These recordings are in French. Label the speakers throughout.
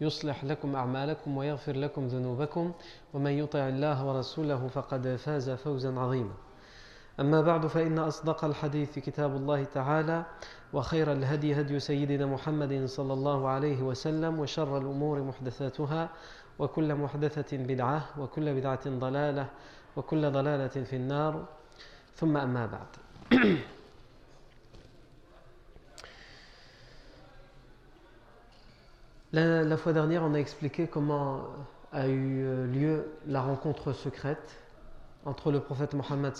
Speaker 1: يصلح لكم أعمالكم ويغفر لكم ذنوبكم ومن يطع الله ورسوله فقد فاز فوزا عظيما. أما بعد فإن أصدق الحديث كتاب الله تعالى وخير الهدي هدي سيدنا محمد صلى الله عليه وسلم وشر الأمور محدثاتها وكل محدثة بدعة وكل بدعة ضلالة وكل ضلالة في النار. ثم أما بعد. La, fois dernière, on a expliqué comment a eu lieu la rencontre secrète entre le prophète Mohammed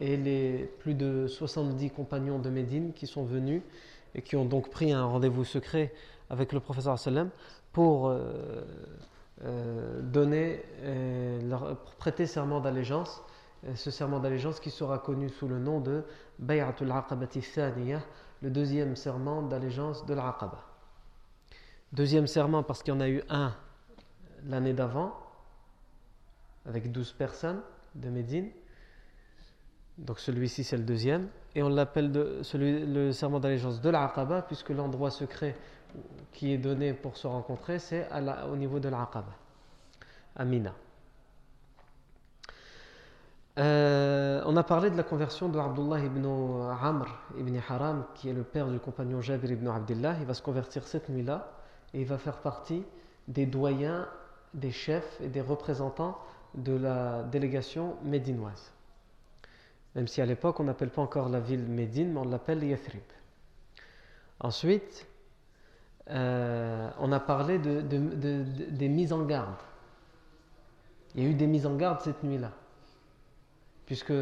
Speaker 1: et les plus de 70 compagnons de Médine qui sont venus et qui ont donc pris un rendez-vous secret avec le prophète sallam pour euh, euh, donner, euh, leur, prêter serment d'allégeance, ce serment d'allégeance qui sera connu sous le nom de Bay'atul Aqabati Thaniyah, le deuxième serment d'allégeance de l'Aqaba. Deuxième serment parce qu'il y en a eu un l'année d'avant, avec 12 personnes de Médine. Donc celui-ci c'est le deuxième. Et on l'appelle le serment d'allégeance de l'Aqaba, puisque l'endroit secret qui est donné pour se rencontrer, c'est au niveau de l'Aqaba, à Mina. Euh, on a parlé de la conversion de Abdullah ibn Amr ibn Haram, qui est le père du compagnon Jabir ibn Abdullah. Il va se convertir cette nuit-là et il va faire partie des doyens, des chefs et des représentants de la délégation médinoise. Même si à l'époque on n'appelle pas encore la ville Médine, mais on l'appelle Yathrib. Ensuite, euh, on a parlé de, de, de, des mises en garde. Il y a eu des mises en garde cette nuit-là. Puisque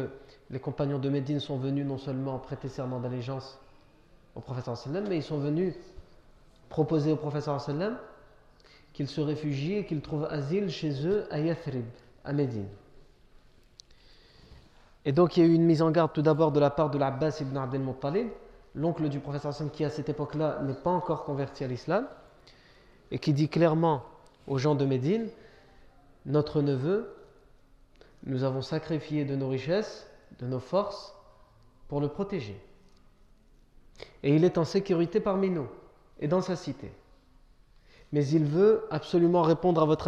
Speaker 1: les compagnons de Médine sont venus non seulement prêter serment d'allégeance au prophète mais ils sont venus proposer au professeur sallam qu'il se réfugie et qu'il trouve asile chez eux à Yathrib, à Médine. Et donc il y a eu une mise en garde tout d'abord de la part de l'Abbas ibn Abdel Muttalib, l'oncle du professeur sallam qui à cette époque-là n'est pas encore converti à l'islam, et qui dit clairement aux gens de Médine, notre neveu, nous avons sacrifié de nos richesses, de nos forces, pour le protéger. Et il est en sécurité parmi nous et dans sa cité. Mais il veut absolument répondre à votre,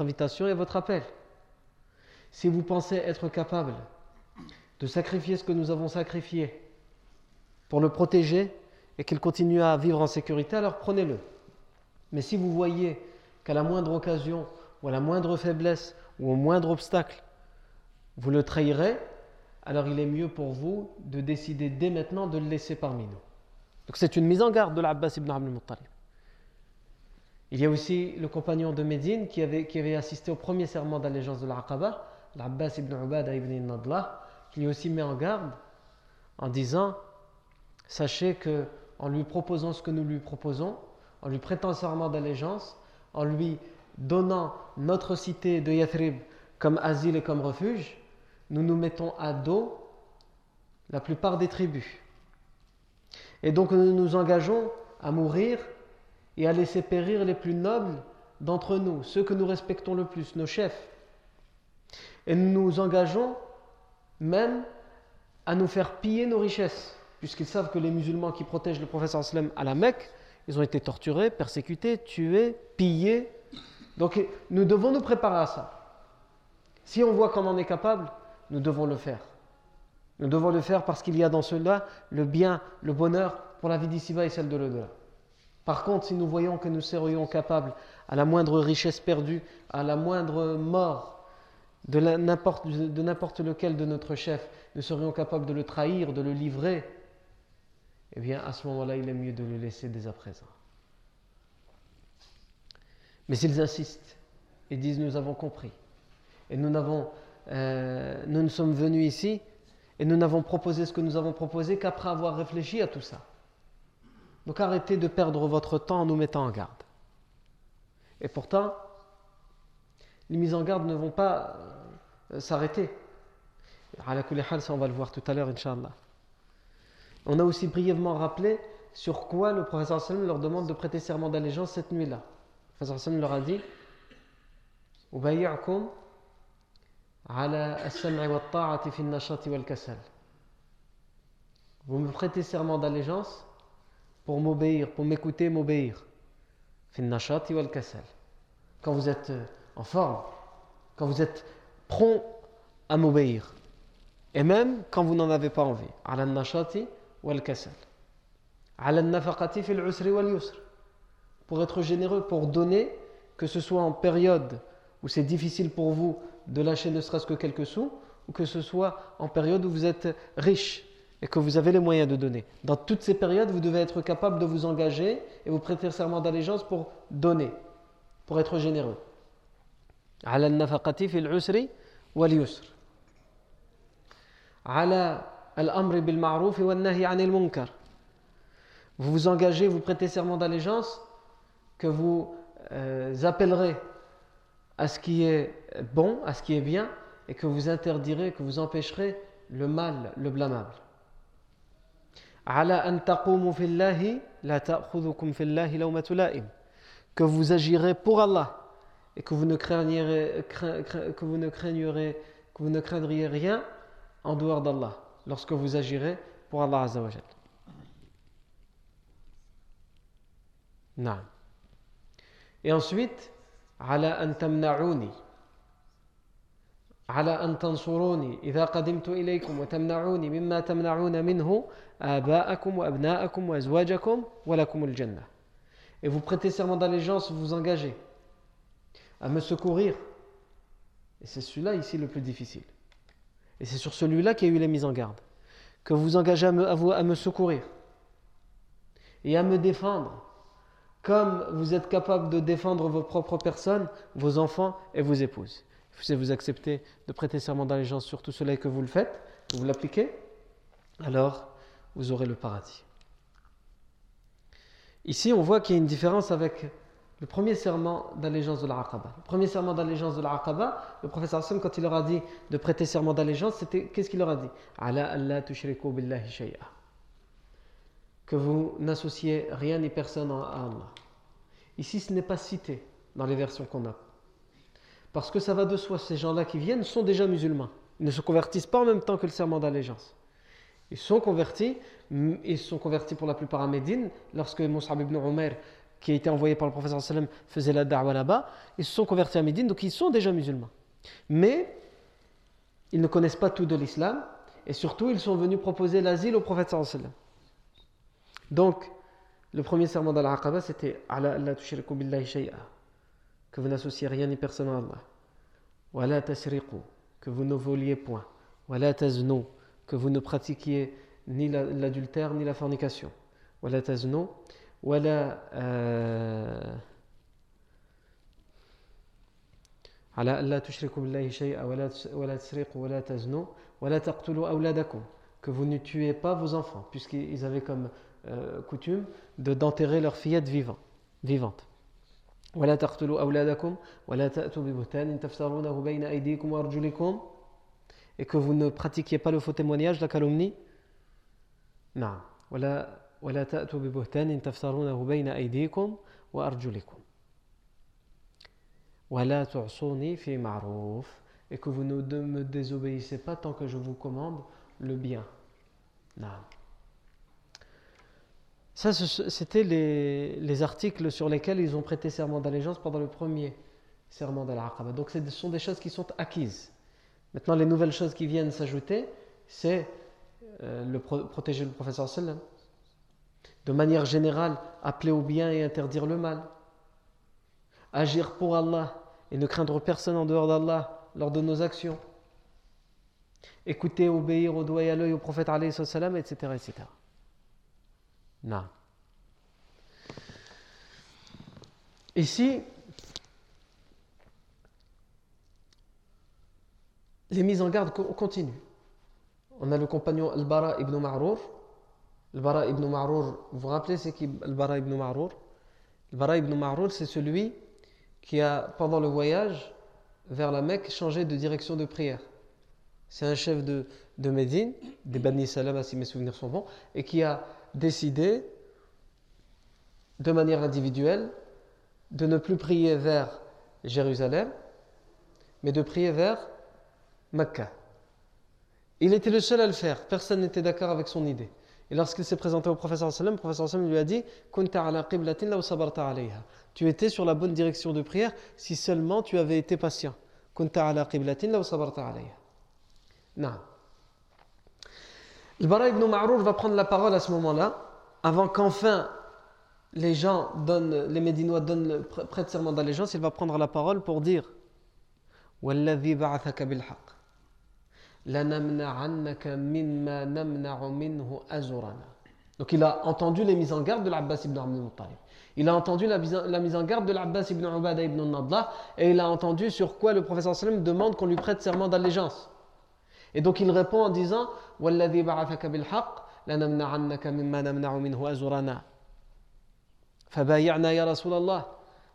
Speaker 1: invitation et à votre appel. Si vous pensez être capable de sacrifier ce que nous avons sacrifié pour le protéger et qu'il continue à vivre en sécurité, alors prenez-le. Mais si vous voyez qu'à la moindre occasion ou à la moindre faiblesse ou au moindre obstacle, vous le trahirez, alors il est mieux pour vous de décider dès maintenant de le laisser parmi nous. Donc c'est une mise en garde de l'Abbas ibn Abdul Muttalib. Il y a aussi le compagnon de Médine qui avait, qui avait assisté au premier serment d'allégeance de l'Aqaba, l'Abbas ibn Ubada ibn Nadla, qui lui aussi met en garde en disant Sachez que en lui proposant ce que nous lui proposons, en lui prêtant serment d'allégeance, en lui donnant notre cité de Yathrib comme asile et comme refuge, nous nous mettons à dos la plupart des tribus. Et donc nous nous engageons à mourir et à laisser périr les plus nobles d'entre nous, ceux que nous respectons le plus, nos chefs. Et nous nous engageons même à nous faire piller nos richesses, puisqu'ils savent que les musulmans qui protègent le professeur Islam à la Mecque, ils ont été torturés, persécutés, tués, pillés. Donc nous devons nous préparer à ça. Si on voit qu'on en est capable, nous devons le faire. Nous devons le faire parce qu'il y a dans cela le bien, le bonheur pour la vie d'ici-bas et celle de l'au-delà. Par contre, si nous voyons que nous serions capables, à la moindre richesse perdue, à la moindre mort de n'importe lequel de notre chef, nous serions capables de le trahir, de le livrer, eh bien à ce moment-là, il est mieux de le laisser dès à présent. Mais s'ils insistent et disent nous avons compris, et nous, n'avons, euh, nous ne sommes venus ici, et nous n'avons proposé ce que nous avons proposé qu'après avoir réfléchi à tout ça. Donc arrêtez de perdre votre temps en nous mettant en garde. Et pourtant, les mises en garde ne vont pas euh, s'arrêter. Ça, on va le voir tout à l'heure, Inch'Allah. On a aussi brièvement rappelé sur quoi le professeur sallam leur demande de prêter serment d'allégeance cette nuit-là. Le professeur sallam leur a dit Vous me prêtez serment d'allégeance pour m'obéir, pour m'écouter, m'obéir. Quand vous êtes euh, en forme, quand vous êtes prompt à m'obéir. Et même quand vous n'en avez pas envie. Pour être généreux, pour donner, que ce soit en période où c'est difficile pour vous de lâcher ne serait-ce que quelques sous, ou que ce soit en période où vous êtes riche et que vous avez les moyens de donner. Dans toutes ces périodes, vous devez être capable de vous engager et vous prêter serment d'allégeance pour donner, pour être généreux. Vous vous engagez, vous prêtez serment d'allégeance que vous euh, appellerez à ce qui est bon, à ce qui est bien, et que vous interdirez, que vous empêcherez le mal, le blâmable. Que vous agirez pour Allah et que vous ne craignerez, que vous ne craignerez, craindriez rien en dehors d'Allah lorsque vous agirez pour Allah Et ensuite, ala an على أن تنصروني إذا قدمت إليكم وتمنعوني مما تمنعون منه آباءكم وأبناءكم وأزواجكم ولكم الجنة Et vous prêtez serment d'allégeance, vous vous engagez à me secourir. Et c'est celui-là ici le plus difficile. Et c'est sur celui-là qu'il y a eu les mises en garde. Que vous engagez à me, à, à me secourir et à me défendre comme vous êtes capable de défendre vos propres personnes, vos enfants et vos épouses. Si vous acceptez de prêter serment d'allégeance sur tout cela et que vous le faites, que vous l'appliquez, alors vous aurez le paradis. Ici, on voit qu'il y a une différence avec le premier serment d'allégeance de l'Aqaba. Le premier serment d'allégeance de l'Aqaba, le professeur Hassan, quand il leur a dit de prêter serment d'allégeance, c'était qu'est-ce qu'il leur a dit? Que vous n'associez rien ni personne à Allah. Ici, ce n'est pas cité dans les versions qu'on a. Parce que ça va de soi, ces gens-là qui viennent sont déjà musulmans. Ils ne se convertissent pas en même temps que le serment d'allégeance. Ils sont convertis, ils sont convertis pour la plupart à Médine, lorsque Moussa ibn Omer, qui a été envoyé par le professeur sallam, faisait la da'wa là-bas, ils se sont convertis à Médine, donc ils sont déjà musulmans. Mais ils ne connaissent pas tout de l'islam, et surtout ils sont venus proposer l'asile au prophète sallam. Donc, le premier serment d'Al-Aqaba, c'était que vous n'associez rien ni personne à Allah. que vous ne voliez point. que vous ne pratiquiez ni l'adultère ni la fornication. ولا تزنوا ولا على ألا تشركوا بالله شيئا ولا ولا تسرقوا ولا تزنوا ولا تقتلوا أولادكم que vous ne tuez pas vos enfants puisqu'ils avaient comme euh, coutume de d'enterrer leurs fillettes vivant, vivantes. ولا تقتلوا أولادكم ولا تأتوا ببهتان تفترونه بين أيديكم وأرجلكم et que vous ne pratiquiez pas le faux témoignage, la calomnie. Non. ولا ولا تأتوا ببهتان تفترونه بين أيديكم وأرجلكم ولا تعصوني في معروف et que vous ne me désobéissez pas tant que je vous commande le bien. Non. Ça, c'était les, articles sur lesquels ils ont prêté serment d'allégeance pendant le premier serment d'Al-Aqaba. Donc, ce sont des choses qui sont acquises. Maintenant, les nouvelles choses qui viennent s'ajouter, c'est euh, le protéger le professeur sallam. De manière générale, appeler au bien et interdire le mal. Agir pour Allah et ne craindre personne en dehors d'Allah lors de nos actions. Écouter, obéir au doigt et à l'œil au prophète, etc. etc. Non. Ici, les mises en garde continuent. On a le compagnon Al-Bara ibn Ma'rour. Al-Bara ibn Ma'rour, vous vous rappelez c'est qui Al-Bara ibn Ma'rour Al-Bara ibn Ma'rour, c'est celui qui a, pendant le voyage vers la Mecque, changé de direction de prière. C'est un chef de, de Médine, des Bani Salama si mes souvenirs sont bons, et qui a décidé, de manière individuelle, de ne plus prier vers Jérusalem, mais de prier vers Mecca. Il était le seul à le faire, personne n'était d'accord avec son idée. Et lorsqu'il s'est présenté au professeur sallam, le professeur sallam lui a dit Tu étais sur la bonne direction de prière si seulement tu avais été patient. Al-Bara va prendre la parole à ce moment-là, avant qu'enfin les gens donnent, les Médinois donnent le, prêtent serment d'allégeance, il va prendre la parole pour dire donc il a entendu les mises en garde de l'Abbas ibn Abdul Muttalib. Il a entendu la, mise en garde de l'Abbas ibn Ubada ibn Nadla et il a entendu sur quoi le professeur sallam demande qu'on lui prête serment d'allégeance. Et donc il répond en disant وَالَّذِي بَعَثَكَ بِالْحَقِّ لَنَمْنَعَنَّكَ مِمَّا نَمْنَعُ مِنْهُ أَزُرَنَا فبايعنا يا رسول الله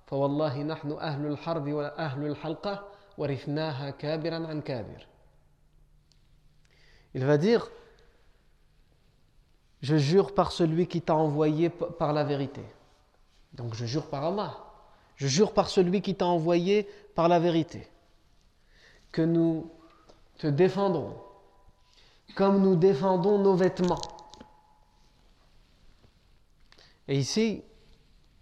Speaker 1: فوالله نحن أهل الحرب وأهل الحلقة ورثناها كابرا عن كابر Il va dire Je jure par celui qui t'a envoyé par la vérité. Donc je jure par Allah. Je jure par celui qui t'a envoyé par la vérité. Que nous te défendrons comme nous défendons nos vêtements. Et ici,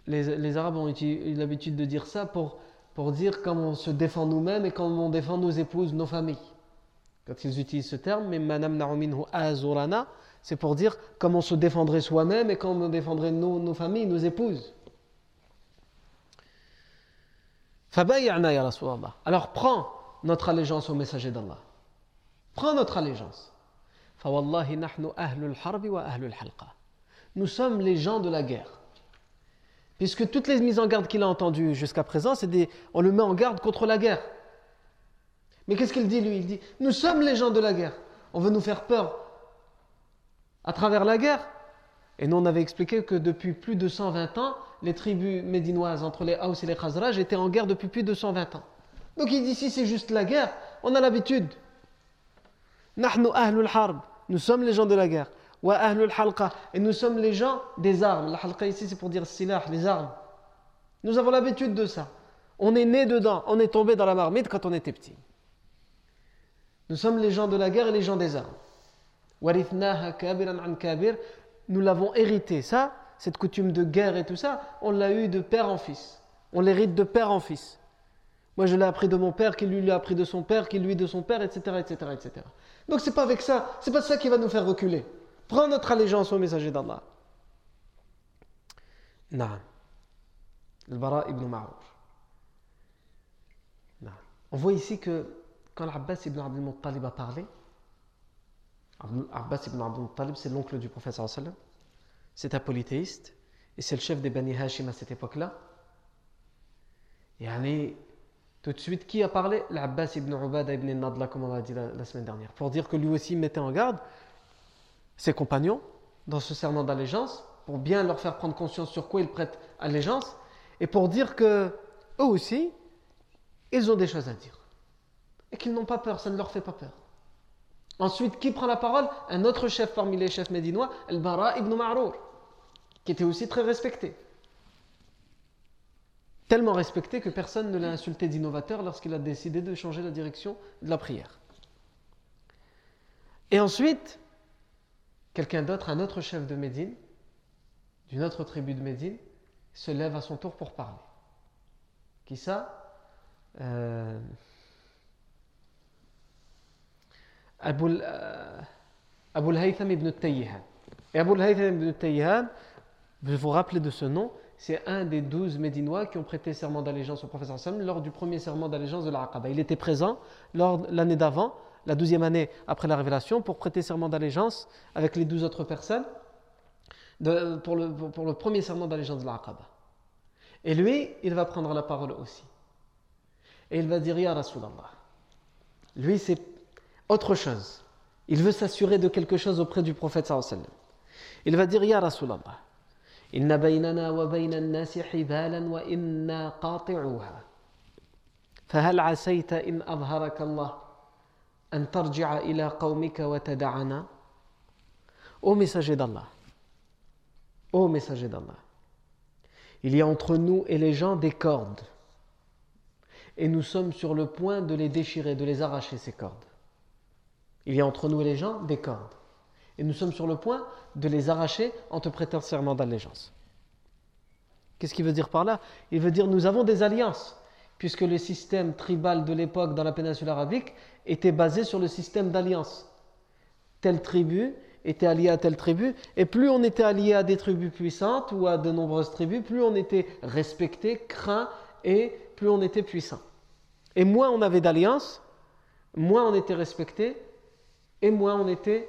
Speaker 1: les, Arabes ont l'habitude de dire ça pour, pour dire comme on se défend nous-mêmes et comme on défend nos épouses, nos familles quand ils utilisent ce terme, mais azurana, c'est pour dire comment on se défendrait soi-même et comment on défendrait nos, familles, nos épouses. Alors prends notre allégeance au messager d'Allah. Prends notre allégeance. Nous sommes les gens de la guerre. Puisque toutes les mises en garde qu'il a entendues jusqu'à présent, c'est des, on le met en garde contre la guerre. Mais qu'est-ce qu'il dit lui? Il dit Nous sommes les gens de la guerre. On veut nous faire peur à travers la guerre. Et nous, on avait expliqué que depuis plus de 120 ans, les tribus médinoises entre les Haus et les Khazraj étaient en guerre depuis plus de 120 ans. Donc il dit Si c'est juste la guerre, on a l'habitude. Nous sommes les gens de la guerre. Et nous sommes les gens des armes. La halqa ici, c'est pour dire silah, les armes. Nous avons l'habitude de ça. On est né dedans, on est tombé dans la marmite quand on était petit. Nous sommes les gens de la guerre et les gens des armes. Nous l'avons hérité. Ça, cette coutume de guerre et tout ça, on l'a eu de père en fils. On l'hérite de père en fils. Moi, je l'ai appris de mon père, qui lui l'a appris de son père, qui lui de son père, etc., etc., etc. Donc, c'est pas avec ça, c'est pas ça qui va nous faire reculer. Prends notre allégeance au messager d'Allah. Naam. Al-Bara ibn. On voit ici que quand l'Abbas ibn Abdul Muttalib a parlé, Abbas ibn Abdul Muttalib, c'est l'oncle du professeur sallam, c'est un polythéiste, et c'est le chef des Bani Hashim à cette époque-là. Et tout de suite, qui a parlé? L'Abbas ibn Ubada ibn Nadla, comme on l'a dit la, semaine dernière, pour dire que lui aussi mettait en garde ses compagnons dans ce serment d'allégeance, pour bien leur faire prendre conscience sur quoi ils prêtent allégeance, et pour dire que eux aussi, ils ont des choses à dire et qu'ils n'ont pas peur, ça ne leur fait pas peur. Ensuite, qui prend la parole? Un autre chef parmi les chefs médinois, Al-Bara ibn Ma'rour, qui était aussi très respecté. Tellement respecté que personne ne l'a insulté d'innovateur lorsqu'il a décidé de changer la direction de la prière. Et ensuite, quelqu'un d'autre, un autre chef de Médine, d'une autre tribu de Médine, se lève à son tour pour parler. Qui ça? Euh, Abu al-Haytham ibn Tayyihan. Et Abu al-Haytham ibn Tayyihan, vous vous rappelez de ce nom, c'est un des douze Médinois qui ont prêté serment d'allégeance au professeur Sam lors du premier serment d'allégeance de l'Aqaba. Il était présent l'année d'avant, la douzième année après la révélation, pour prêter serment d'allégeance avec les douze autres personnes pour, le, premier serment d'allégeance de l'Aqaba. Et lui, il va prendre la parole aussi. Et il va dire Ya Rasulallah. Lui, c'est autre chose. Il veut s'assurer de quelque chose auprès du prophète Il va dire Ya Rasulallah. إن بيننا وبين الناس حبالا وإنا قاطعوها فهل عسيت إن أظهرك الله أن ترجع إلى قومك وتدعنا Ô messager d'Allah, ô messager d'Allah, il y a entre nous et les gens des cordes, et nous sommes sur le point de les déchirer, de les arracher ces cordes. Il y a entre nous et les gens des cordes et nous sommes sur le point de les arracher en te prêtant serment d'allégeance. Qu'est-ce qu'il veut dire par là? Il veut dire nous avons des alliances, puisque le système tribal de l'époque dans la péninsule arabique était basé sur le système d'alliance. Telle tribu était alliée à telle tribu, et plus on était allié à des tribus puissantes ou à de nombreuses tribus, plus on était respecté, craint, et plus on était puissant. Et moins on avait d'alliance, moins on était respecté, et moins on était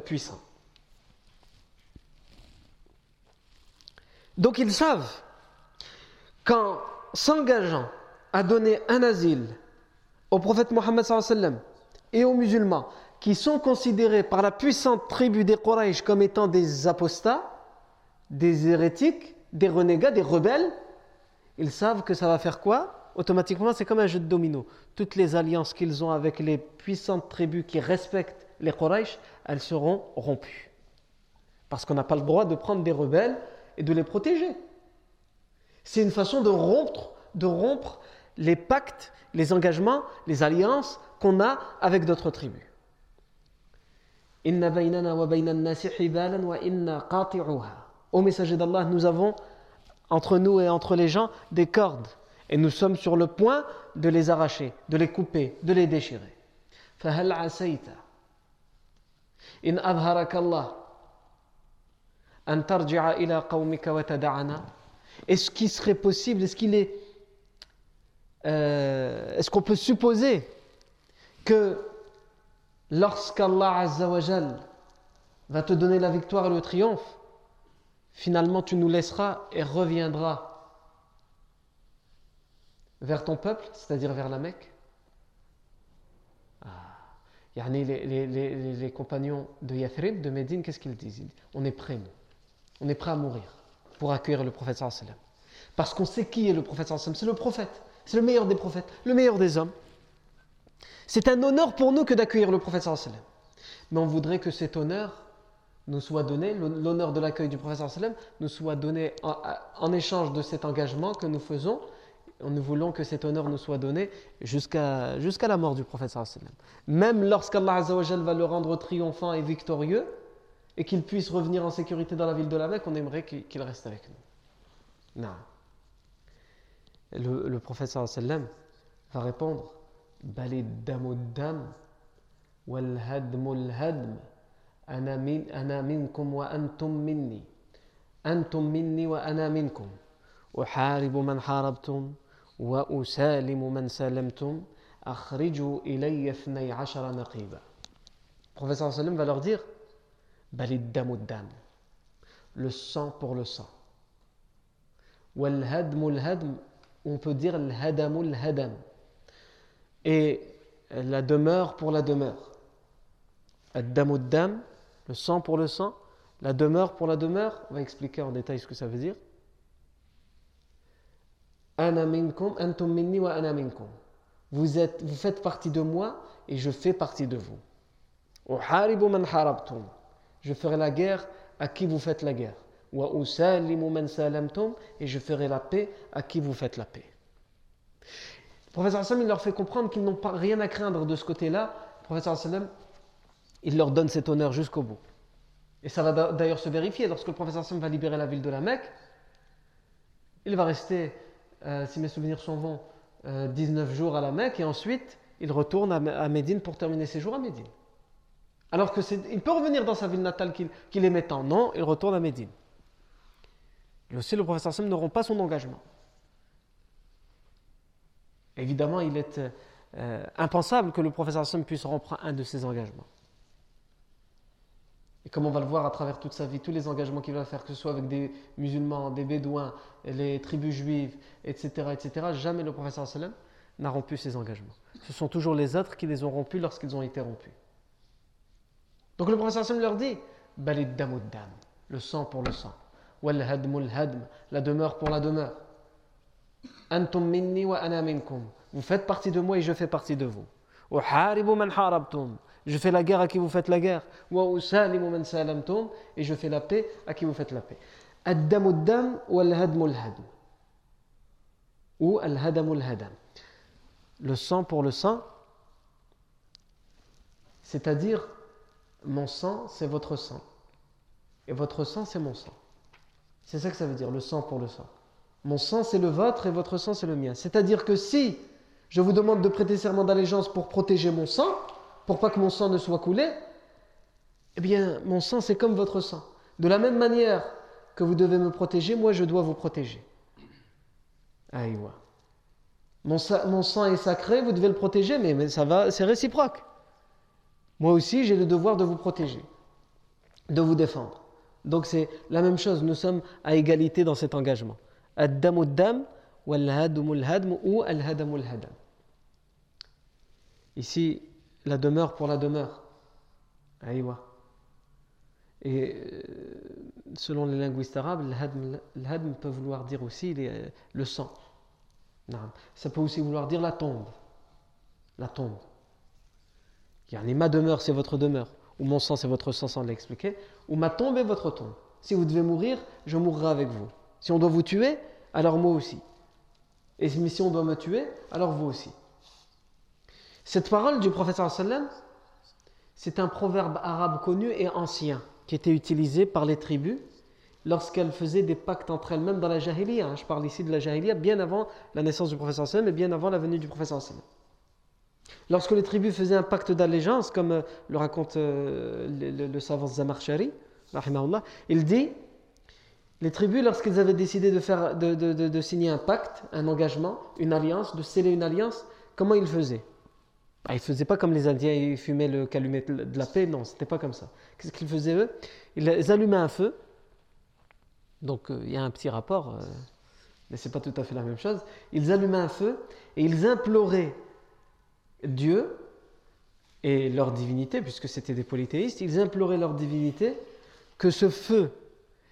Speaker 1: puissant. Donc ils savent qu'en s'engageant à donner un asile au prophète Mohammed et aux musulmans qui sont considérés par la puissante tribu des Quraysh comme étant des apostats, des hérétiques, des renégats, des rebelles, ils savent que ça va faire quoi? Automatiquement, c'est comme un jeu de domino. Toutes les alliances qu'ils ont avec les puissantes tribus qui respectent les Quraysh, elles seront rompues. Parce qu'on n'a pas le droit de prendre des rebelles et de les protéger. C'est une façon de rompre, de rompre les pactes, les engagements, les alliances qu'on a avec d'autres tribus. Au messager d'Allah, nous avons entre nous et entre les gens des cordes et nous sommes sur le point de les arracher, de les couper, de les déchirer. إن أظهرك الله أن ترجع إلى قومك وتدعنا Est-ce qu'il serait possible, est-ce qu'il est, euh, est-ce qu'on peut supposer que lorsqu'Allah Azzawajal va te donner la victoire et le triomphe, finalement tu nous laisseras et reviendras vers ton peuple, c'est-à-dire vers la Mecque Les, les, compagnons de Yathrib, de Médine, qu'est-ce qu'ils disent? On est prêts, nous. On est prêts à mourir pour accueillir le prophète sallam. Parce qu'on sait qui est le prophète sallam. C'est le prophète. C'est le meilleur des prophètes, le meilleur des hommes. C'est un honneur pour nous que d'accueillir le prophète sallam. Mais on voudrait que cet honneur nous soit donné, l'honneur de l'accueil du prophète sallam, nous soit donné en échange de cet engagement que nous faisons nous voulons que cet honneur nous soit donné jusqu'à jusqu'à la mort du prophète sallam. Même lorsqu'Allah va le rendre triomphant et victorieux et qu'il puisse revenir en sécurité dans la ville de la Mecque, on aimerait qu'il reste avec nous. Non. Le, le prophète sallam va répondre Balid damuddam wal hadmul hadm ana minkum wa antum minni antum minni wa ana minkum أحارب من حاربتم وأسالم من سالمتم أخرجوا إلي اثني عشر نقيبا Professeur sallam va leur dire balid dam le sang pour le sang wal hadmul hadm on peut dire le hadamul hadam et la demeure pour la demeure ad dam le sang pour le sang la demeure pour la demeure on va expliquer en détail ce que ça veut dire vous, êtes, vous faites partie de moi et je fais partie de vous. Je ferai la guerre à qui vous faites la guerre. Et je ferai la paix à qui vous faites la paix. Le professeur Hassan, il leur fait comprendre qu'ils n'ont pas rien à craindre de ce côté-là. Le professeur Hassan, il leur donne cet honneur jusqu'au bout. Et ça va d'ailleurs se vérifier lorsque le professeur Hassan va libérer la ville de la Mecque. Il va rester euh, si mes souvenirs sont bons, 19 euh, jours à la Mecque et ensuite il retourne à, Médine pour terminer ses jours à Médine. Alors que il peut revenir dans sa ville natale qu'il aimait tant. Non, il retourne à Médine. Et aussi, le professeur Sam n'auront pas son engagement. Évidemment, il est euh, impensable que le professeur Sam puisse rompre un de ses engagements. Et comme on va le voir à travers toute sa vie, tous les engagements qu'il va faire, que ce soit avec des musulmans, des bédouins, les tribus juives, etc., etc., jamais le professeur n'a rompu ses engagements. Ce sont toujours les autres qui les ont rompus lorsqu'ils ont été rompus. Donc le professeur leur dit le sang pour le sang, hadm, la demeure pour la demeure. Minni wa. Vous faites partie de moi et je fais partie de vous. Je fais la guerre à qui vous faites la guerre. Et je fais la paix à qui vous faites la paix. ou. Le sang pour le sang. C'est-à-dire, mon sang, c'est votre sang. Et votre sang, c'est mon sang. C'est ça que ça veut dire, le sang pour le sang. Mon sang, c'est le vôtre et votre sang, c'est le mien. C'est-à-dire que si je vous demande de prêter serment d'allégeance pour protéger mon sang, pour pas que mon sang ne soit coulé, eh bien, mon sang, c'est comme votre sang. De la même manière que vous devez me protéger, moi, je dois vous protéger. Aïwa. Mon, mon sang est sacré, vous devez le protéger, mais, ça va, c'est réciproque. Moi aussi, j'ai le devoir de vous protéger, de vous défendre. Donc c'est la même chose, nous sommes à égalité dans cet engagement. Ad-damu dam ou al-hadamul hadam. Ici, la demeure pour la demeure. Aïwa. Et euh, selon les linguistes arabes, l'hadm peut vouloir dire aussi le sang. Ça peut aussi vouloir dire la tombe. La tombe. ma demeure, c'est votre demeure. Ou mon sang, c'est votre sang, sans l'expliquer. Ou ma tombe est votre tombe. Si vous devez mourir, je mourrai avec vous. Si on doit vous tuer, alors moi aussi. Et si on doit me tuer, alors vous aussi. Cette parole du prophète sallam, c'est un proverbe arabe connu et ancien qui était utilisé par les tribus lorsqu'elles faisaient des pactes entre elles-mêmes dans la jahiliya. Hein. Je parle ici de la jahiliya bien avant la naissance du prophète sallam et bien avant la venue du prophète sallam. Lorsque les tribus faisaient un pacte d'allégeance, comme euh, le raconte euh, le, savant Zamarshari, il dit les tribus, lorsqu'elles avaient décidé de signer un pacte, un engagement, une alliance, de sceller une alliance, comment ils faisaient? Bah, ils faisaient pas comme les Indiens, ils fumaient le calumet de la paix, non, c'était pas comme ça. Qu'est-ce qu'ils faisaient eux? Ils allumaient un feu, donc euh, il y a un petit rapport, euh, mais c'est pas tout à fait la même chose. Ils allumaient un feu et ils imploraient Dieu et leur divinité, puisque c'était des polythéistes, ils imploraient leur divinité que ce feu,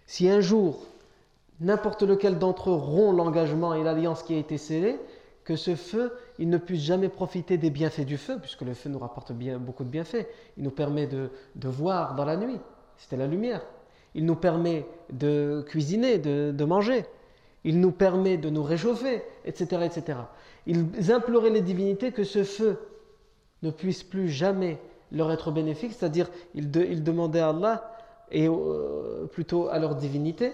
Speaker 1: si un jour n'importe lequel d'entre eux rompt l'engagement et l'alliance qui a été scellée, que ce feu, il ne puisse jamais profiter des bienfaits du feu, puisque le feu nous rapporte bien, beaucoup de bienfaits. Il nous permet de, voir dans la nuit, c'était la lumière. Il nous permet de cuisiner, de, manger. Il nous permet de nous réchauffer, etc., etc. Ils imploraient les divinités que ce feu ne puisse plus jamais leur être bénéfique, c'est-à-dire ils, demandaient à Allah, et euh, plutôt à leur divinité,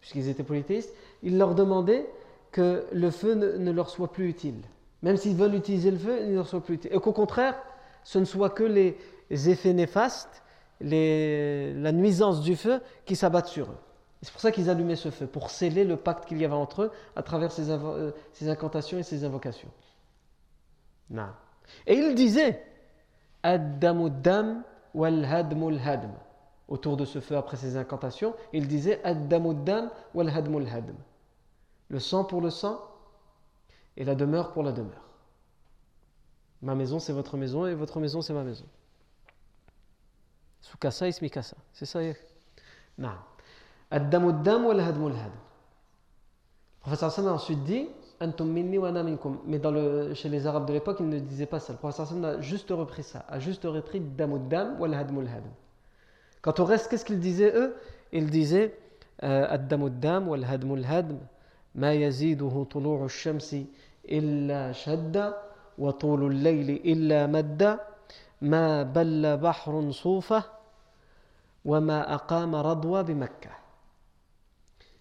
Speaker 1: puisqu'ils étaient polythéistes, ils leur demandaient que le feu ne, leur soit plus utile. Même s'ils veulent utiliser le feu, il ne leur soit plus utile. Et qu'au contraire, ce ne soit que les effets néfastes, la nuisance du feu qui s'abattent sur eux. C'est pour ça qu'ils allumaient ce feu, pour sceller le pacte qu'il y avait entre eux à travers ces, euh, incantations et ces invocations. Non. Et il disait Ad-damuddam. Autour de ce feu, après ces incantations, il disait Ad-damuddam wal-hadmul hadm le sang pour le sang et la demeure pour la demeure. Ma maison, c'est votre maison et votre maison, c'est ma maison. Sukasa ismikasa. C'est ça. Non. Le professeur Hassan a ensuite dit Antum minni wa Mais dans le, chez les Arabes de l'époque, il ne disait pas ça. Le professeur Hassan a juste repris ça, a juste repris damuddam wal hadmul had. Quant au reste, qu'est-ce qu'ils disaient eux? Ils disaient Ad-damuddam wal hadmul hadm. ما يزيده طلوع الشمس إلا شد وطول الليل إلا مد ما بل بحر صوفة وما أقام رضوى بمكة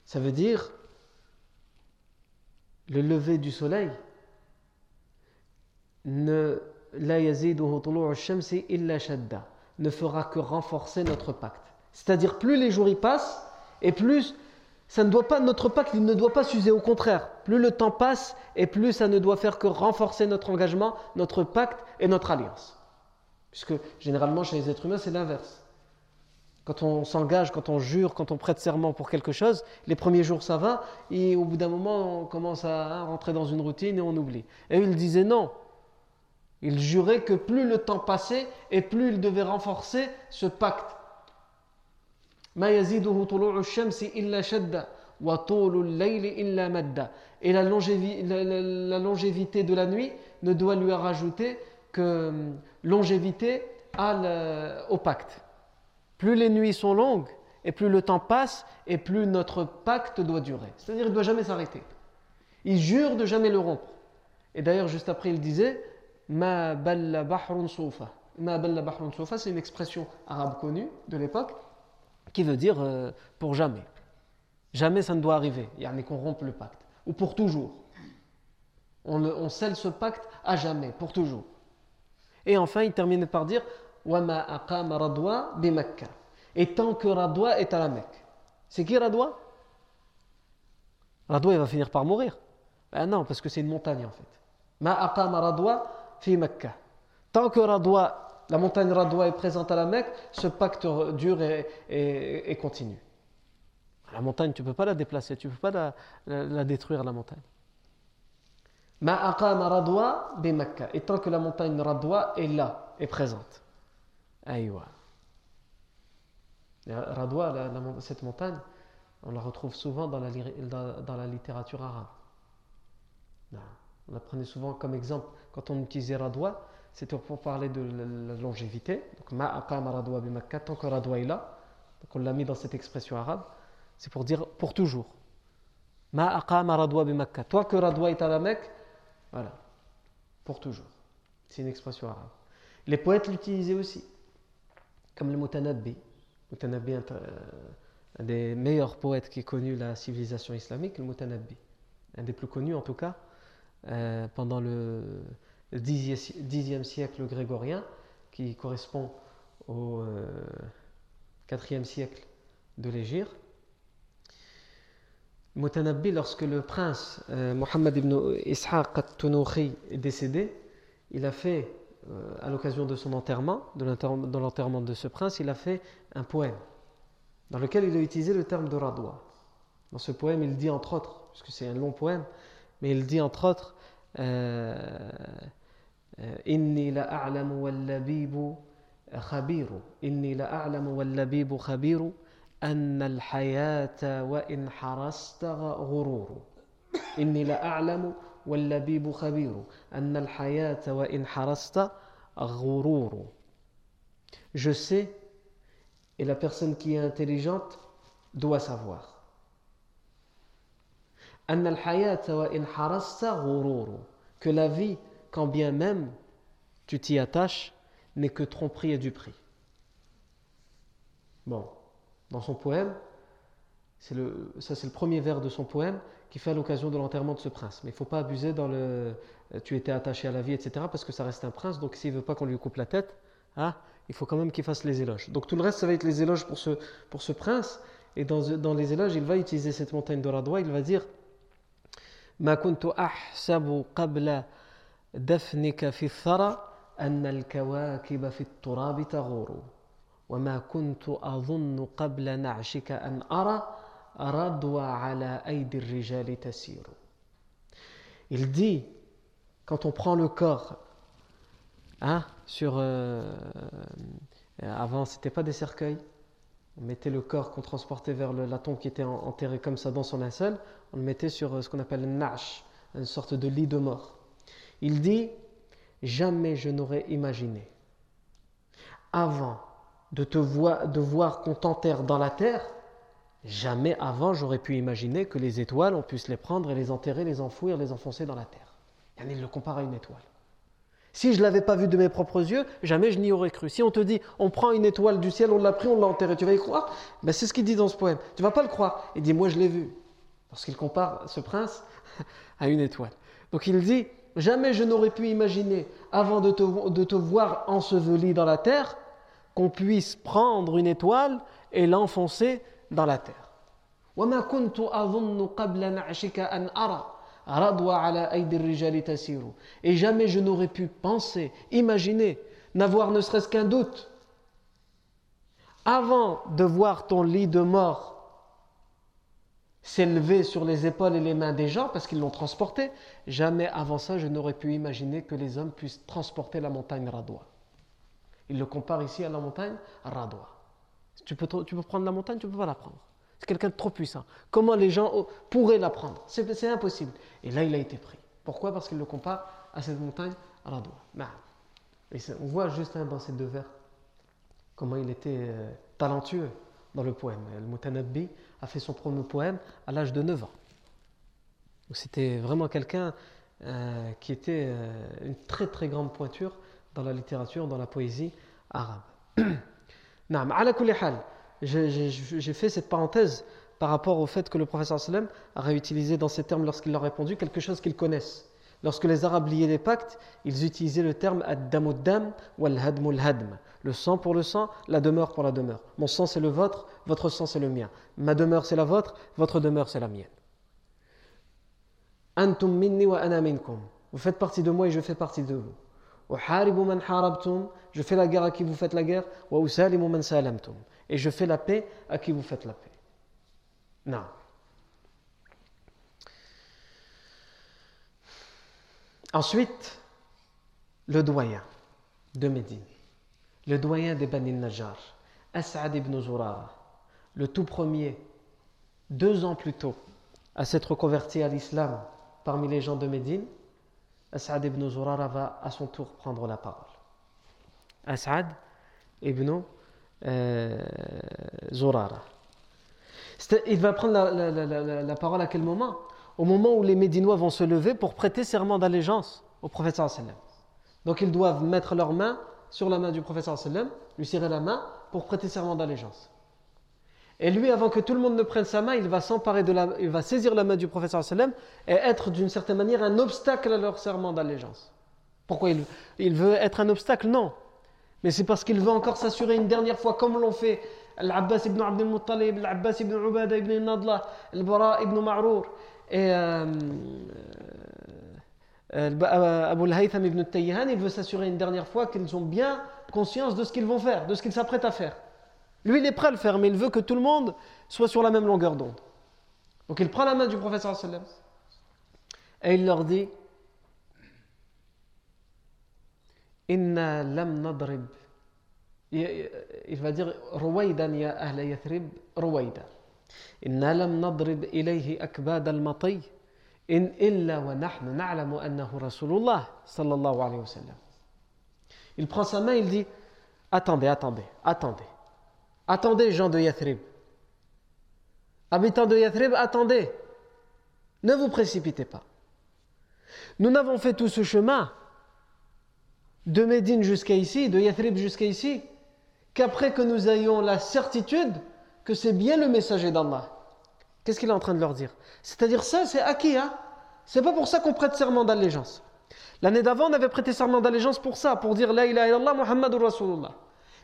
Speaker 1: Ça veut dire le lever du soleil ne la yaziduhu tulu'u shamsi illa shadda ne fera que renforcer notre pacte. C'est-à-dire plus les jours y passent et plus ça ne doit pas, notre pacte il ne doit pas s'user. Au contraire, plus le temps passe et plus ça ne doit faire que renforcer notre engagement, notre pacte et notre alliance. Puisque généralement chez les êtres humains c'est l'inverse. Quand on s'engage, quand on jure, quand on prête serment pour quelque chose, les premiers jours ça va, et au bout d'un moment on commence à rentrer dans une routine et on oublie. Et il disait non. Il jurait que plus le temps passait et plus il devait renforcer ce pacte. Et la, longévité de la nuit ne doit lui rajouter que hum, longévité au pacte. Plus les nuits sont longues et plus le temps passe et plus notre pacte doit durer. C'est-à-dire qu'il ne doit jamais s'arrêter. Il jure de jamais le rompre. Et d'ailleurs, juste après, il disait Ma balla bahrun soufa. Ma soufa, c'est une expression arabe connue de l'époque qui veut dire euh, pour jamais. Jamais ça ne doit arriver. Il y a qu'on rompe le pacte. Ou pour toujours. On, scelle ce pacte à jamais, pour toujours. Et enfin, il termine par dire et tant que Radwa est à la Mecque. C'est qui Radwa? Radwa, il va finir par mourir. Ben non, parce que c'est une montagne en fait. Ma Radwa fi Mecca. Tant que Radwa, la montagne Radwa est présente à la Mecque, ce pacte dure et, continue. La montagne, tu ne peux pas la déplacer, tu ne peux pas la, détruire, la montagne. Ma Radwa bi Mecca. Et tant que la montagne Radwa est là, est présente. Aïwa. Radwa, cette montagne, on la retrouve souvent dans la, dans, la littérature arabe. On la prenait souvent comme exemple quand on utilisait Radwa, c'était pour parler de la, longévité. Donc, bimakka, tant que Radwa est là, donc on l'a mis dans cette expression arabe, c'est pour dire pour toujours. Ma'aqama Radwa bimakka, toi que Radwa est à la Mecque, voilà, pour toujours. C'est une expression arabe. Les poètes l'utilisaient aussi comme le Mutanabbi. Mutanabbi, un, un des meilleurs poètes qui ait connu la civilisation islamique, le Mutanabbi. Un des plus connus en tout cas, euh, pendant le, Xe siècle grégorien, qui correspond au IVe euh, siècle de l'Égypte. Mutanabbi, lorsque le prince euh, Mohammed ibn Ishaq al-Tunukhi est décédé, il a fait euh, à l'occasion de son enterrement, de l'enterrement de ce prince, il a fait un poème dans lequel il a utilisé le terme de radwa. Dans ce poème, il dit entre autres, puisque c'est un long poème, mais il dit entre autres آه، إني لأعلم واللبيب خبير. إني لأعلم واللبيب خبير أن الحياة وإن حرست غرور. إني لأعلم واللبيب خبير أن الحياة وإن حرست غرور. Je sais et la personne qui est intelligente doit savoir. أن الحياة وإن حرست غرور. Que la vie quand bien même tu t'y attaches, n'est que tromperie et du prix. Bon, dans son poème, le, ça c'est le premier vers de son poème, qui fait à l'occasion de l'enterrement de ce prince. Mais il ne faut pas abuser dans le euh, tu étais attaché à la vie, etc., parce que ça reste un prince, donc s'il ne veut pas qu'on lui coupe la tête, hein, il faut quand même qu'il fasse les éloges. Donc tout le reste, ça va être les éloges pour ce, pour ce prince, et dans, dans les éloges, il va utiliser cette montagne de Radwa, il va dire Ma kuntu ahsabu qabla dafnika fi thara أن الكواكب في التراب تغور وما كنت أظن قبل نعشك أن أرى il dit, quand on prend le corps, hein, sur, euh, avant c'était pas des cercueils, on mettait le corps qu'on transportait vers le, la tombe qui était enterré comme ça dans son linceul, on le mettait sur euh, ce qu'on appelle un nash, une sorte de lit de mort. Il dit, jamais je n'aurais imaginé, avant de te voir, de voir qu'on t'enterre dans la terre, Jamais avant j'aurais pu imaginer que les étoiles, on puisse les prendre et les enterrer, les enfouir, les enfoncer dans la terre. Il le compare à une étoile. Si je ne l'avais pas vu de mes propres yeux, jamais je n'y aurais cru. Si on te dit, on prend une étoile du ciel, on l'a pris, on l'a enterrée, tu vas y croire? Ben, C'est ce qu'il dit dans ce poème. Tu vas pas le croire. Il dit, moi je l'ai vu. Parce qu'il compare ce prince à une étoile. Donc il dit, jamais je n'aurais pu imaginer, avant de te, de te voir enseveli dans la terre, qu'on puisse prendre une étoile et l'enfoncer dans la terre. وما كنت أظن قبل نعشك أن أرى رضوى على أيدي الرجال تسير Et jamais je n'aurais pu penser, imaginer, n'avoir ne serait-ce qu'un doute avant de voir ton lit de mort s'élever sur les épaules et les mains des gens parce qu'ils l'ont transporté, jamais avant ça je n'aurais pu imaginer que les hommes puissent transporter la montagne Radwa. Il le compare ici à la montagne Radwa. Tu peux, tu peux prendre la montagne, tu ne peux pas la prendre. C'est quelqu'un de trop puissant. Comment les gens pourraient la prendre? C'est impossible. Et là, il a été pris. Pourquoi? Parce qu'il le compare à cette montagne Radwa. Et on voit juste un dans ces deux vers comment il était euh, talentueux dans le poème. Le Mutanabbi a fait son premier poème à l'âge de 9 ans. C'était vraiment quelqu'un euh, qui était euh, une très très grande pointure dans la littérature, dans la poésie arabe. J'ai fait cette parenthèse par rapport au fait que le professeur sallam a réutilisé dans ces termes lorsqu'il leur a répondu quelque chose qu'ils connaissent. Lorsque les Arabes liaient les pactes, ils utilisaient le terme ad-damuddam ou al-hadm Le sang pour le sang, la demeure pour la demeure. Mon sang c'est le vôtre, votre sang c'est le mien. Ma demeure c'est la vôtre, votre demeure c'est la mienne. Antum minni wa ana minkum. Vous faites partie de moi et je fais partie de vous. Je fais la guerre à qui vous faites la guerre. Et je fais la paix à qui vous faites la paix. Non. Ensuite, le doyen de Médine, le doyen des Bani Najjar, As'ad ibn Zurara, le tout premier, deux ans plus tôt, à s'être converti à l'islam parmi les gens de Médine, As'ad ibn Zurara va à son tour prendre la parole. As'ad ibn euh, Zurara. Il va prendre la, parole à quel moment? Au moment où les Médinois vont se lever pour prêter serment d'allégeance au sallam. Donc ils doivent mettre leurs mains sur la main du professeur sallam, lui serrer la main pour prêter serment d'allégeance. Et lui, avant que tout le monde ne prenne sa main, il va s'emparer de la, il va saisir la main du professeur sallam et être d'une certaine manière un obstacle à leur serment d'allégeance. Pourquoi il, il veut être un obstacle? Non. Mais c'est parce qu'il veut encore s'assurer une dernière fois, comme l'ont fait Al-Abbas ibn Abdel Muttalib, Al-Abbas ibn Ubada ibn Nadla, Al-Bara ibn Ma'rour, et euh, Abu al-Haytham ibn Tayyihan, il veut s'assurer une dernière fois qu'ils ont bien conscience de ce qu'ils vont faire, de ce qu'ils s'apprêtent à faire. Lui, il est prêt à le faire, mais il veut que tout le monde soit sur la même longueur d'onde. Donc il prend la main du professeur sallam et il leur dit Inna lam nadrib. Il va dire Ruwaydan ya ahla Yathrib, Il prend sa main, il dit Attendez, attendez, attendez. Attendez, gens de Yathrib. Habitants de Yathrib, attendez. Ne vous précipitez pas. Nous n'avons fait tout ce chemin de Médine jusqu'à ici, de Yathrib jusqu'à ici, qu'après que nous ayons la certitude que c'est bien le messager d'Allah. Qu'est-ce qu'il est en train de leur dire? C'est-à-dire ça, c'est acquis. Hein? C'est pas pour ça qu'on prête serment d'allégeance. L'année d'avant, on avait prêté serment d'allégeance pour ça, pour dire La ilaha illallah Muhammadur Rasulullah.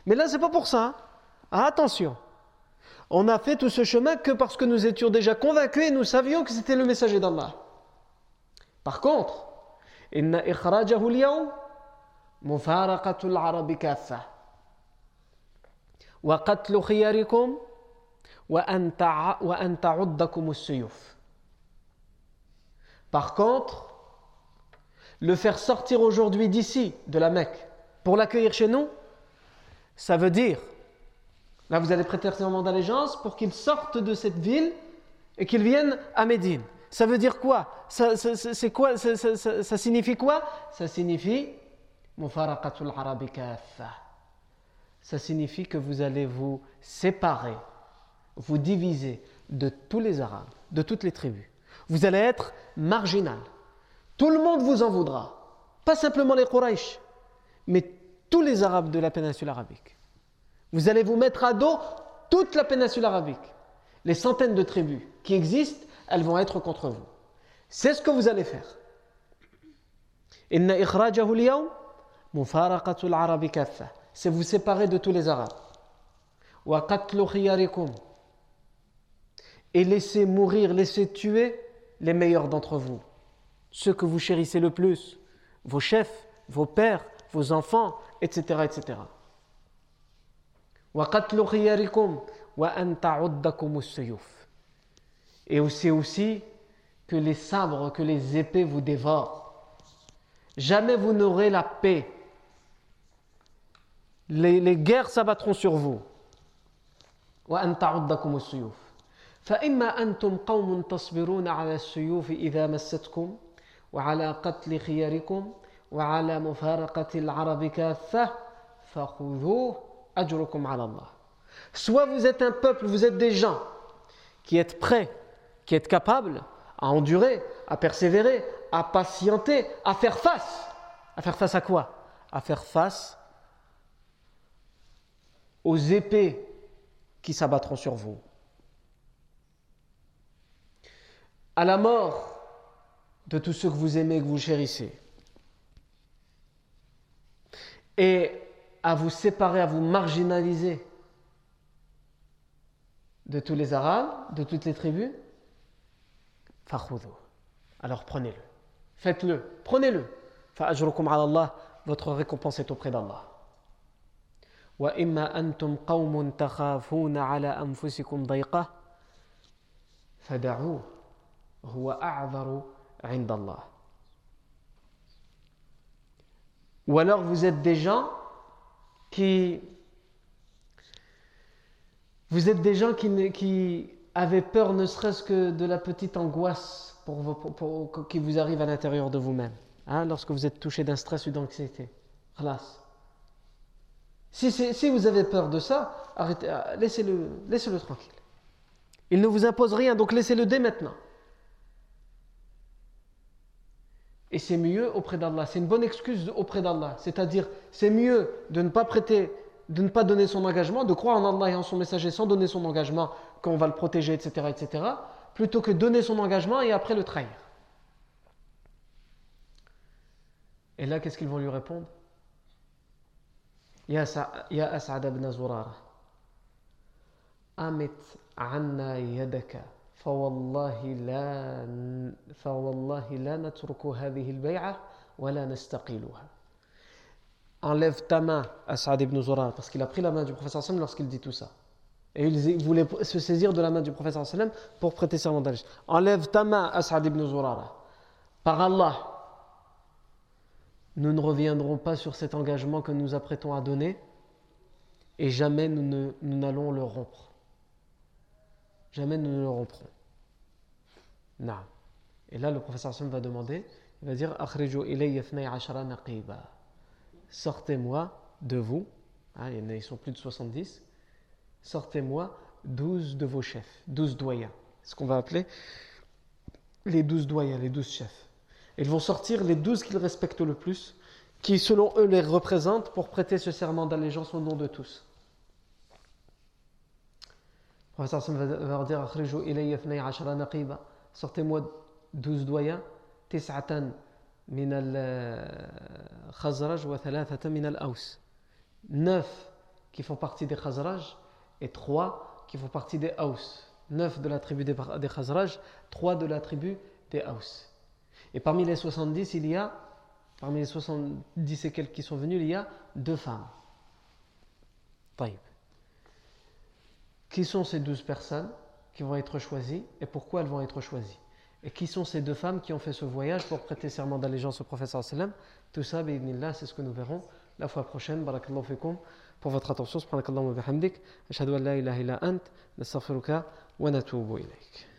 Speaker 1: Mais là, c'est pas pour ça. Hein. Ah, attention. On a fait tout ce chemin que parce que nous étions déjà convaincus et nous savions que c'était le messager d'Allah. Par contre, inna mufaraqatul arabi kaffa wa qatlu khiyarikum par contre, le faire sortir aujourd'hui d'ici, de la Mecque, pour l'accueillir chez nous, ça veut dire, là vous allez prêter serment d'allégeance pour qu'il sorte de cette ville et qu'il vienne à Médine. Ça veut dire quoi? Ça, quoi? Ça, signifie quoi? Ça signifie ça signifie que vous allez vous séparer vous divisez de tous les Arabes, de toutes les tribus. Vous allez être marginal. Tout le monde vous en voudra. Pas simplement les Quraysh, mais tous les Arabes de la péninsule arabique. Vous allez vous mettre à dos toute la péninsule arabique. Les centaines de tribus qui existent, elles vont être contre vous. C'est ce que vous allez faire. C'est vous séparer de tous les Arabes et laissez mourir, laissez tuer les meilleurs d'entre vous, ceux que vous chérissez le plus, vos chefs, vos pères, vos enfants, etc. etc. Et aussi aussi que les sabres, que les épées vous dévorent. Jamais vous n'aurez la paix. Les, les guerres s'abattront sur vous. فإما أنتم قوم تصبرون على السيوف إذا مستكم وعلى قتل خياركم وعلى مفارقة العرب كافة فخذوه أجركم على الله Soit vous êtes un peuple, vous êtes des gens qui êtes prêts, qui êtes capables à endurer, à persévérer, à patienter, à faire face. À faire face à quoi À faire face aux épées qui s'abattront sur vous. À la mort de tous ceux que vous aimez, que vous chérissez. Et à vous séparer, à vous marginaliser de tous les Arabes, de toutes les tribus, alors prenez-le. Faites-le. Prenez-le. فأجركم على الله votre récompense est auprès d'Allah. وإما أنتم قوم تخافون على أنفسكم ضيقة فدعوه هو أعذر عند الله. Ou alors vous êtes des gens qui vous êtes des gens qui, qui avaient peur ne serait-ce que de la petite angoisse pour, qui vous arrive à l'intérieur de vous-même, hein, lorsque vous êtes touché d'un stress ou d'anxiété. Si, si, vous avez peur de ça, arrêtez, euh, laissez-le laissez -le tranquille. Il ne vous impose rien, donc laissez-le dès maintenant. Et c'est mieux auprès d'Allah. C'est une bonne excuse auprès d'Allah. C'est-à-dire, c'est mieux de ne pas prêter, de ne pas donner son engagement, de croire en Allah et en son messager sans donner son engagement qu'on va le protéger, etc., etc., plutôt que donner son engagement et après le trahir. Et là, qu'est-ce qu'ils vont lui répondre? Ya As'ad ibn Zurara, Amit anna yadaka, فوالله لا فوالله لا نترك هذه البيعة ولا نستقيلها. Enlève ta main à Saad ibn Zurara parce qu'il a pris la main du professeur Sam lorsqu'il dit tout ça. Et il voulait se saisir de la main du prophète sallam pour prêter serment d'allégeance. Enlève ta main, As'ad ibn Zurara. Par Allah, nous ne reviendrons pas sur cet engagement que nous apprêtons à donner et jamais nous n'allons le rompre. Jamais nous ne le romprons. non. Et là, le professeur sallam va demander, il va dire Sortez-moi de vous, hein, ils sont plus de 70, sortez-moi douze de vos chefs, douze doyens, ce qu'on va appeler les douze doyens, les douze chefs. Ils vont sortir les douze qu'ils respectent le plus, qui selon eux les représentent pour prêter ce serment d'allégeance au nom de tous. Le professeur va leur dire sortez-moi douze doyens, tis'atan al-aws. Neuf qui font partie des khazraj et trois qui font partie des Haus. Neuf de la tribu des, Khazraj, trois de la tribu des Haus. Et parmi les 70, il y a, parmi les 70 et quelques qui sont venus, il y a deux femmes. Qui sont ces douze personnes? Qui vont être choisies et pourquoi elles vont être choisies Et qui sont ces deux femmes qui ont fait ce voyage pour prêter serment d'allégeance au professeur sallam? Tout ça, c'est ce que nous verrons la fois prochaine. Barakallahu fikum. pour votre attention. Subhanakallahu wa bihamdik. Ashhadu an la ilaha illa ant. Nastaghfiruka wa natubu ilayk.